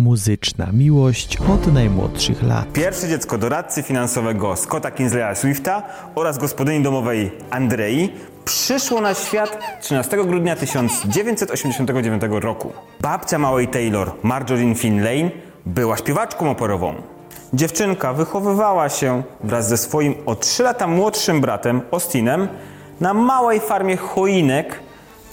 Muzyczna miłość od najmłodszych lat. Pierwsze dziecko doradcy finansowego Scotta Kinsleya Swifta oraz gospodyni domowej Andrei przyszło na świat 13 grudnia 1989 roku. Babcia małej Taylor, Marjorie Finn Lane, była śpiewaczką operową. Dziewczynka wychowywała się wraz ze swoim o 3 lata młodszym bratem Austinem na małej farmie choinek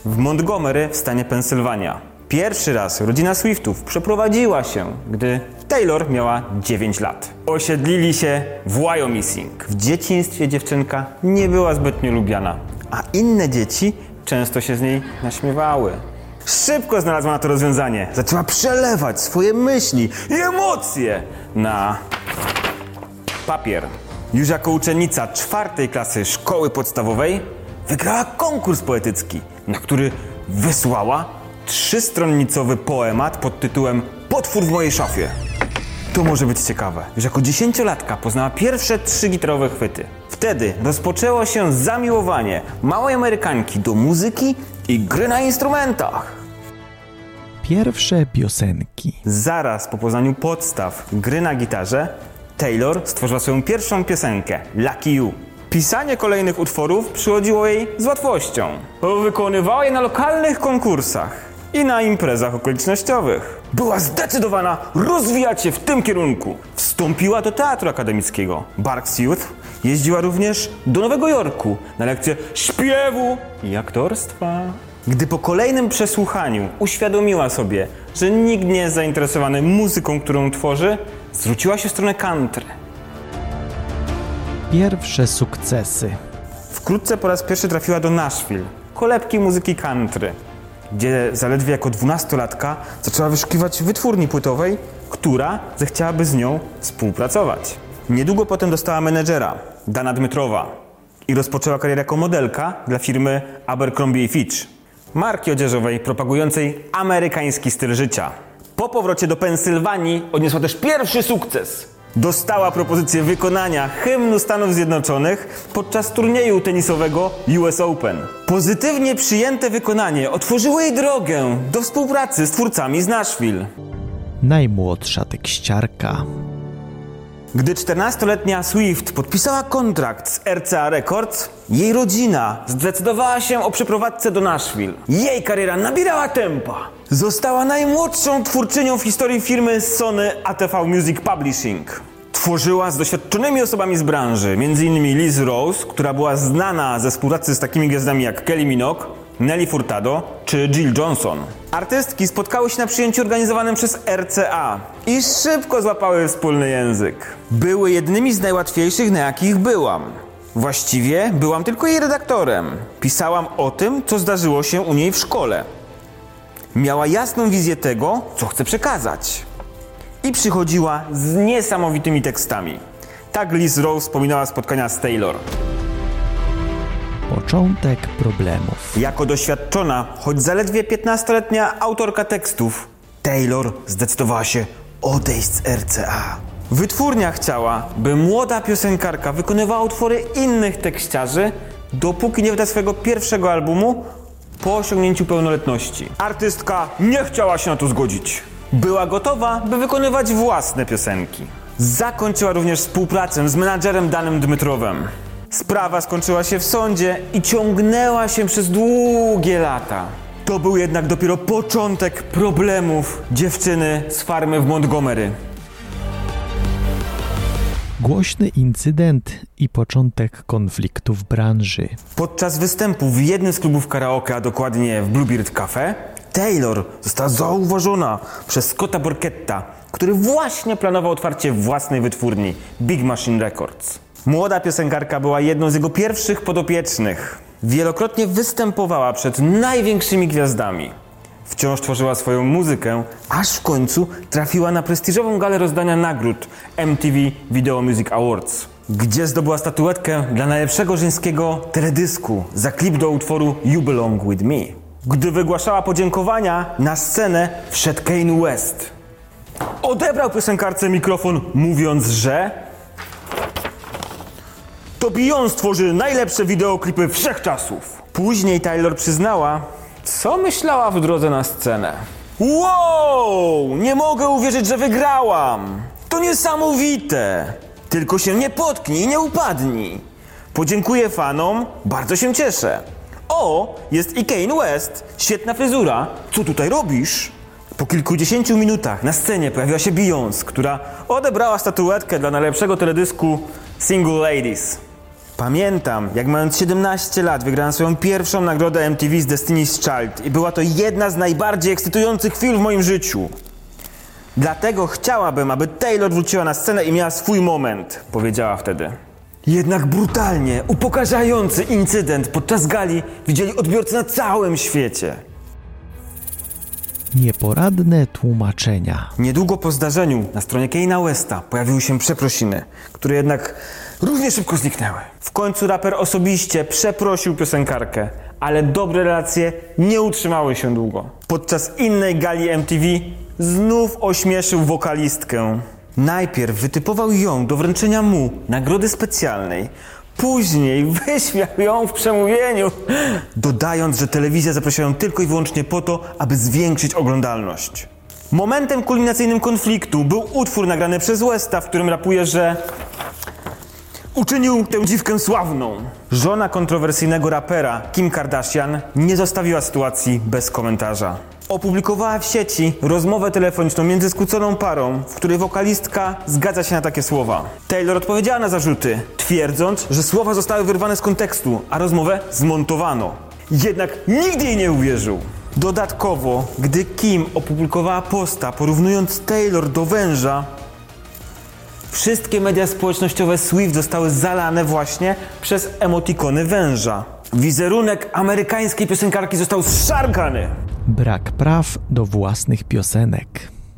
w Montgomery w stanie Pensylwania. Pierwszy raz rodzina Swiftów przeprowadziła się, gdy Taylor miała 9 lat. Osiedlili się w Wyoming. W dzieciństwie dziewczynka nie była zbytnio lubiana, a inne dzieci często się z niej naśmiewały. Szybko znalazła na to rozwiązanie. Zaczęła przelewać swoje myśli i emocje na papier. Już jako uczennica czwartej klasy szkoły podstawowej wygrała konkurs poetycki, na który wysłała trzystronnicowy poemat pod tytułem Potwór w mojej szafie. To może być ciekawe. Już jako dziesięciolatka poznała pierwsze trzy gitarowe chwyty. Wtedy rozpoczęło się zamiłowanie małej Amerykanki do muzyki i gry na instrumentach. Pierwsze piosenki. Zaraz po poznaniu podstaw gry na gitarze, Taylor stworzyła swoją pierwszą piosenkę Lucky You. Pisanie kolejnych utworów przychodziło jej z łatwością. Wykonywała je na lokalnych konkursach i na imprezach okolicznościowych. Była zdecydowana rozwijać się w tym kierunku. Wstąpiła do teatru akademickiego. Barks Youth jeździła również do Nowego Jorku na lekcje śpiewu i aktorstwa. Gdy po kolejnym przesłuchaniu uświadomiła sobie, że nikt nie jest zainteresowany muzyką, którą tworzy, zwróciła się w stronę country. Pierwsze sukcesy. Wkrótce po raz pierwszy trafiła do Nashville, kolebki muzyki country, gdzie zaledwie jako dwunastolatka zaczęła wyszukiwać wytwórni płytowej, która zechciałaby z nią współpracować. Niedługo potem dostała menedżera, Dana Dmytrowa, i rozpoczęła karierę jako modelka dla firmy Abercrombie Fitch, marki odzieżowej propagującej amerykański styl życia. Po powrocie do Pensylwanii odniosła też pierwszy sukces. Dostała propozycję wykonania hymnu Stanów Zjednoczonych podczas turnieju tenisowego US Open. Pozytywnie przyjęte wykonanie otworzyło jej drogę do współpracy z twórcami z Nashville. Najmłodsza tekściarka. Gdy 14-letnia Swift podpisała kontrakt z RCA Records, jej rodzina zdecydowała się o przeprowadzce do Nashville. Jej kariera nabierała tempa. Została najmłodszą twórczynią w historii firmy Sony ATV Music Publishing. Tworzyła z doświadczonymi osobami z branży, m.in. Liz Rose, która była znana ze współpracy z takimi gwiazdami jak Kelly Minogue, Nelly Furtado czy Jill Johnson. Artystki spotkały się na przyjęciu organizowanym przez RCA i szybko złapały wspólny język. Były jednymi z najłatwiejszych, na jakich byłam. Właściwie byłam tylko jej redaktorem. Pisałam o tym, co zdarzyło się u niej w szkole. Miała jasną wizję tego, co chce przekazać. I przychodziła z niesamowitymi tekstami. Tak Liz Rose wspominała spotkania z Taylor. Początek problemów. Jako doświadczona, choć zaledwie 15-letnia autorka tekstów, Taylor zdecydowała się odejść z RCA. Wytwórnia chciała, by młoda piosenkarka wykonywała utwory innych tekściarzy, dopóki nie wyda swojego pierwszego albumu po osiągnięciu pełnoletności. Artystka nie chciała się na to zgodzić. Była gotowa, by wykonywać własne piosenki. Zakończyła również współpracę z menadżerem Danem Dmytrowem. Sprawa skończyła się w sądzie i ciągnęła się przez długie lata. To był jednak dopiero początek problemów dziewczyny z farmy w Montgomery. Głośny incydent i początek konfliktu w branży. Podczas występu w jednym z klubów karaoke, a dokładnie w Bluebeard Cafe, Taylor została zauważona przez Scotta Borchetta, który właśnie planował otwarcie własnej wytwórni Big Machine Records. Młoda piosenkarka była jedną z jego pierwszych podopiecznych. Wielokrotnie występowała przed największymi gwiazdami. Wciąż tworzyła swoją muzykę, aż w końcu trafiła na prestiżową galę rozdania nagród MTV Video Music Awards, gdzie zdobyła statuetkę dla najlepszego żeńskiego teledysku za klip do utworu You Belong With Me. Gdy wygłaszała podziękowania, na scenę wszedł Kane West. Odebrał piosenkarce mikrofon, mówiąc, że to Beyoncé tworzy najlepsze wideoklipy wszechczasów. Później Taylor przyznała, co myślała w drodze na scenę. Wow! Nie mogę uwierzyć, że wygrałam! To niesamowite! Tylko się nie potknij i nie upadnij. Podziękuję fanom, bardzo się cieszę. O, jest i Kane West. Świetna fryzura. Co tutaj robisz? Po kilkudziesięciu minutach na scenie pojawiła się Beyoncé, która odebrała statuetkę dla najlepszego teledysku Single Ladies. Pamiętam, jak mając 17 lat wygrałem swoją pierwszą nagrodę MTV z Destiny's Child i była to jedna z najbardziej ekscytujących chwil w moim życiu. Dlatego chciałabym, aby Taylor wróciła na scenę i miała swój moment, powiedziała wtedy. Jednak brutalnie, upokarzający incydent podczas gali widzieli odbiorcy na całym świecie. Nieporadne tłumaczenia. Niedługo po zdarzeniu na stronie Keina Westa pojawiły się przeprosiny, które jednak równie szybko zniknęły. W końcu raper osobiście przeprosił piosenkarkę, ale dobre relacje nie utrzymały się długo. Podczas innej gali MTV znów ośmieszył wokalistkę. Najpierw wytypował ją do wręczenia mu nagrody specjalnej, Później wyśmiał ją w przemówieniu, dodając, że telewizja zaprosiła ją tylko i wyłącznie po to, aby zwiększyć oglądalność. Momentem kulminacyjnym konfliktu był utwór nagrany przez Westa, w którym rapuje, że uczynił tę dziwkę sławną. Żona kontrowersyjnego rapera Kim Kardashian nie zostawiła sytuacji bez komentarza. Opublikowała w sieci rozmowę telefoniczną między skłóconą parą, w której wokalistka zgadza się na takie słowa. Taylor odpowiedziała na zarzuty, twierdząc, że słowa zostały wyrwane z kontekstu, a rozmowę zmontowano. Jednak nikt jej nie uwierzył. Dodatkowo, gdy Kim opublikowała posta porównując Taylor do węża, wszystkie media społecznościowe Swift zostały zalane właśnie przez emotikony węża. Wizerunek amerykańskiej piosenkarki został zszargany. Brak praw do własnych piosenek.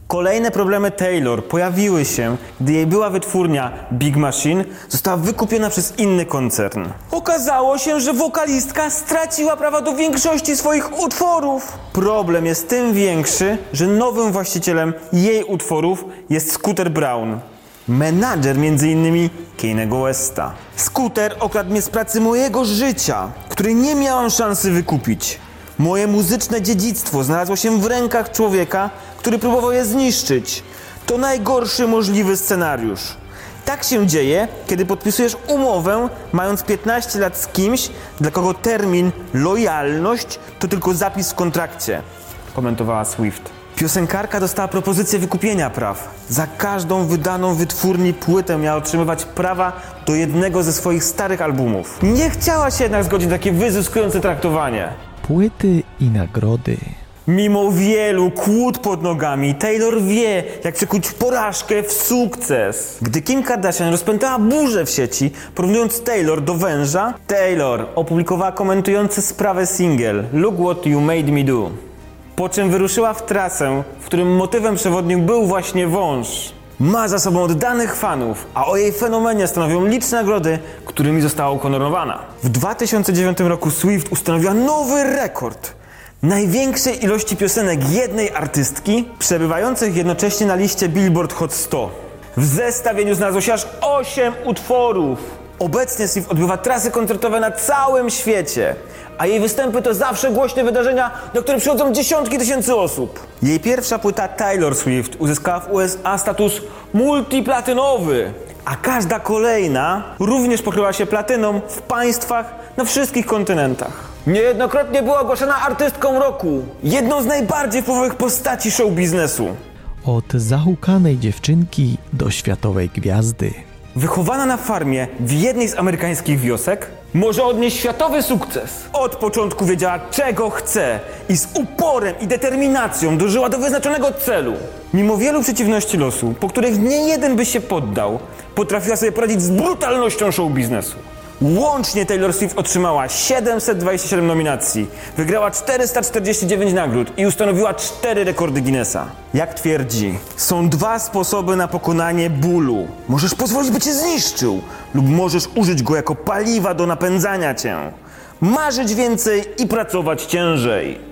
Kolejne problemy Taylor pojawiły się, gdy jej była wytwórnia Big Machine została wykupiona przez inny koncern. Okazało się, że wokalistka straciła prawa do większości swoich utworów. Problem jest tym większy, że nowym właścicielem jej utworów jest Scooter Brown. Menadżer m.in. Kane'ego Westa. Scooter okradł mnie z pracy mojego życia, której nie miałam szansy wykupić. Moje muzyczne dziedzictwo znalazło się w rękach człowieka, który próbował je zniszczyć. To najgorszy możliwy scenariusz. Tak się dzieje, kiedy podpisujesz umowę, mając 15 lat z kimś, dla kogo termin lojalność to tylko zapis w kontrakcie, komentowała Swift. Piosenkarka dostała propozycję wykupienia praw. Za każdą wydaną wytwórni płytę miała otrzymywać prawa do jednego ze swoich starych albumów. Nie chciała się jednak zgodzić na takie wyzyskujące traktowanie. Płyty i nagrody. Mimo wielu kłód pod nogami, Taylor wie, jak przekuć porażkę w sukces. Gdy Kim Kardashian rozpętała burzę w sieci, porównując Taylor do węża, Taylor opublikowała komentujący sprawę single Look What You Made Me Do. Po czym wyruszyła w trasę, w którym motywem przewodnim był właśnie wąż. Ma za sobą oddanych fanów, a o jej fenomenie stanowią liczne nagrody, którymi została uhonorowana. W 2009 roku Swift ustanowiła nowy rekord największej ilości piosenek jednej artystki, przebywających jednocześnie na liście Billboard Hot 100. W zestawieniu znalazło się aż 8 utworów. Obecnie Swift odbywa trasy koncertowe na całym świecie, a jej występy to zawsze głośne wydarzenia, do których przychodzą dziesiątki tysięcy osób. Jej pierwsza płyta Taylor Swift uzyskała w USA status multiplatynowy, a każda kolejna również pokryła się platyną w państwach na wszystkich kontynentach. Niejednokrotnie była ogłaszana artystką roku, jedną z najbardziej wpływowych postaci show biznesu. Od zahukanej dziewczynki do światowej gwiazdy. Wychowana na farmie w jednej z amerykańskich wiosek, może odnieść światowy sukces. Od początku wiedziała, czego chce i z uporem i determinacją dążyła do wyznaczonego celu. Mimo wielu przeciwności losu, po których nie jeden by się poddał, potrafiła sobie poradzić z brutalnością show biznesu. Łącznie Taylor Swift otrzymała 727 nominacji, wygrała 449 nagród i ustanowiła cztery rekordy Guinnessa. Jak twierdzi, są dwa sposoby na pokonanie bólu. Możesz pozwolić, by cię zniszczył, lub możesz użyć go jako paliwa do napędzania cię. Marzyć więcej i pracować ciężej.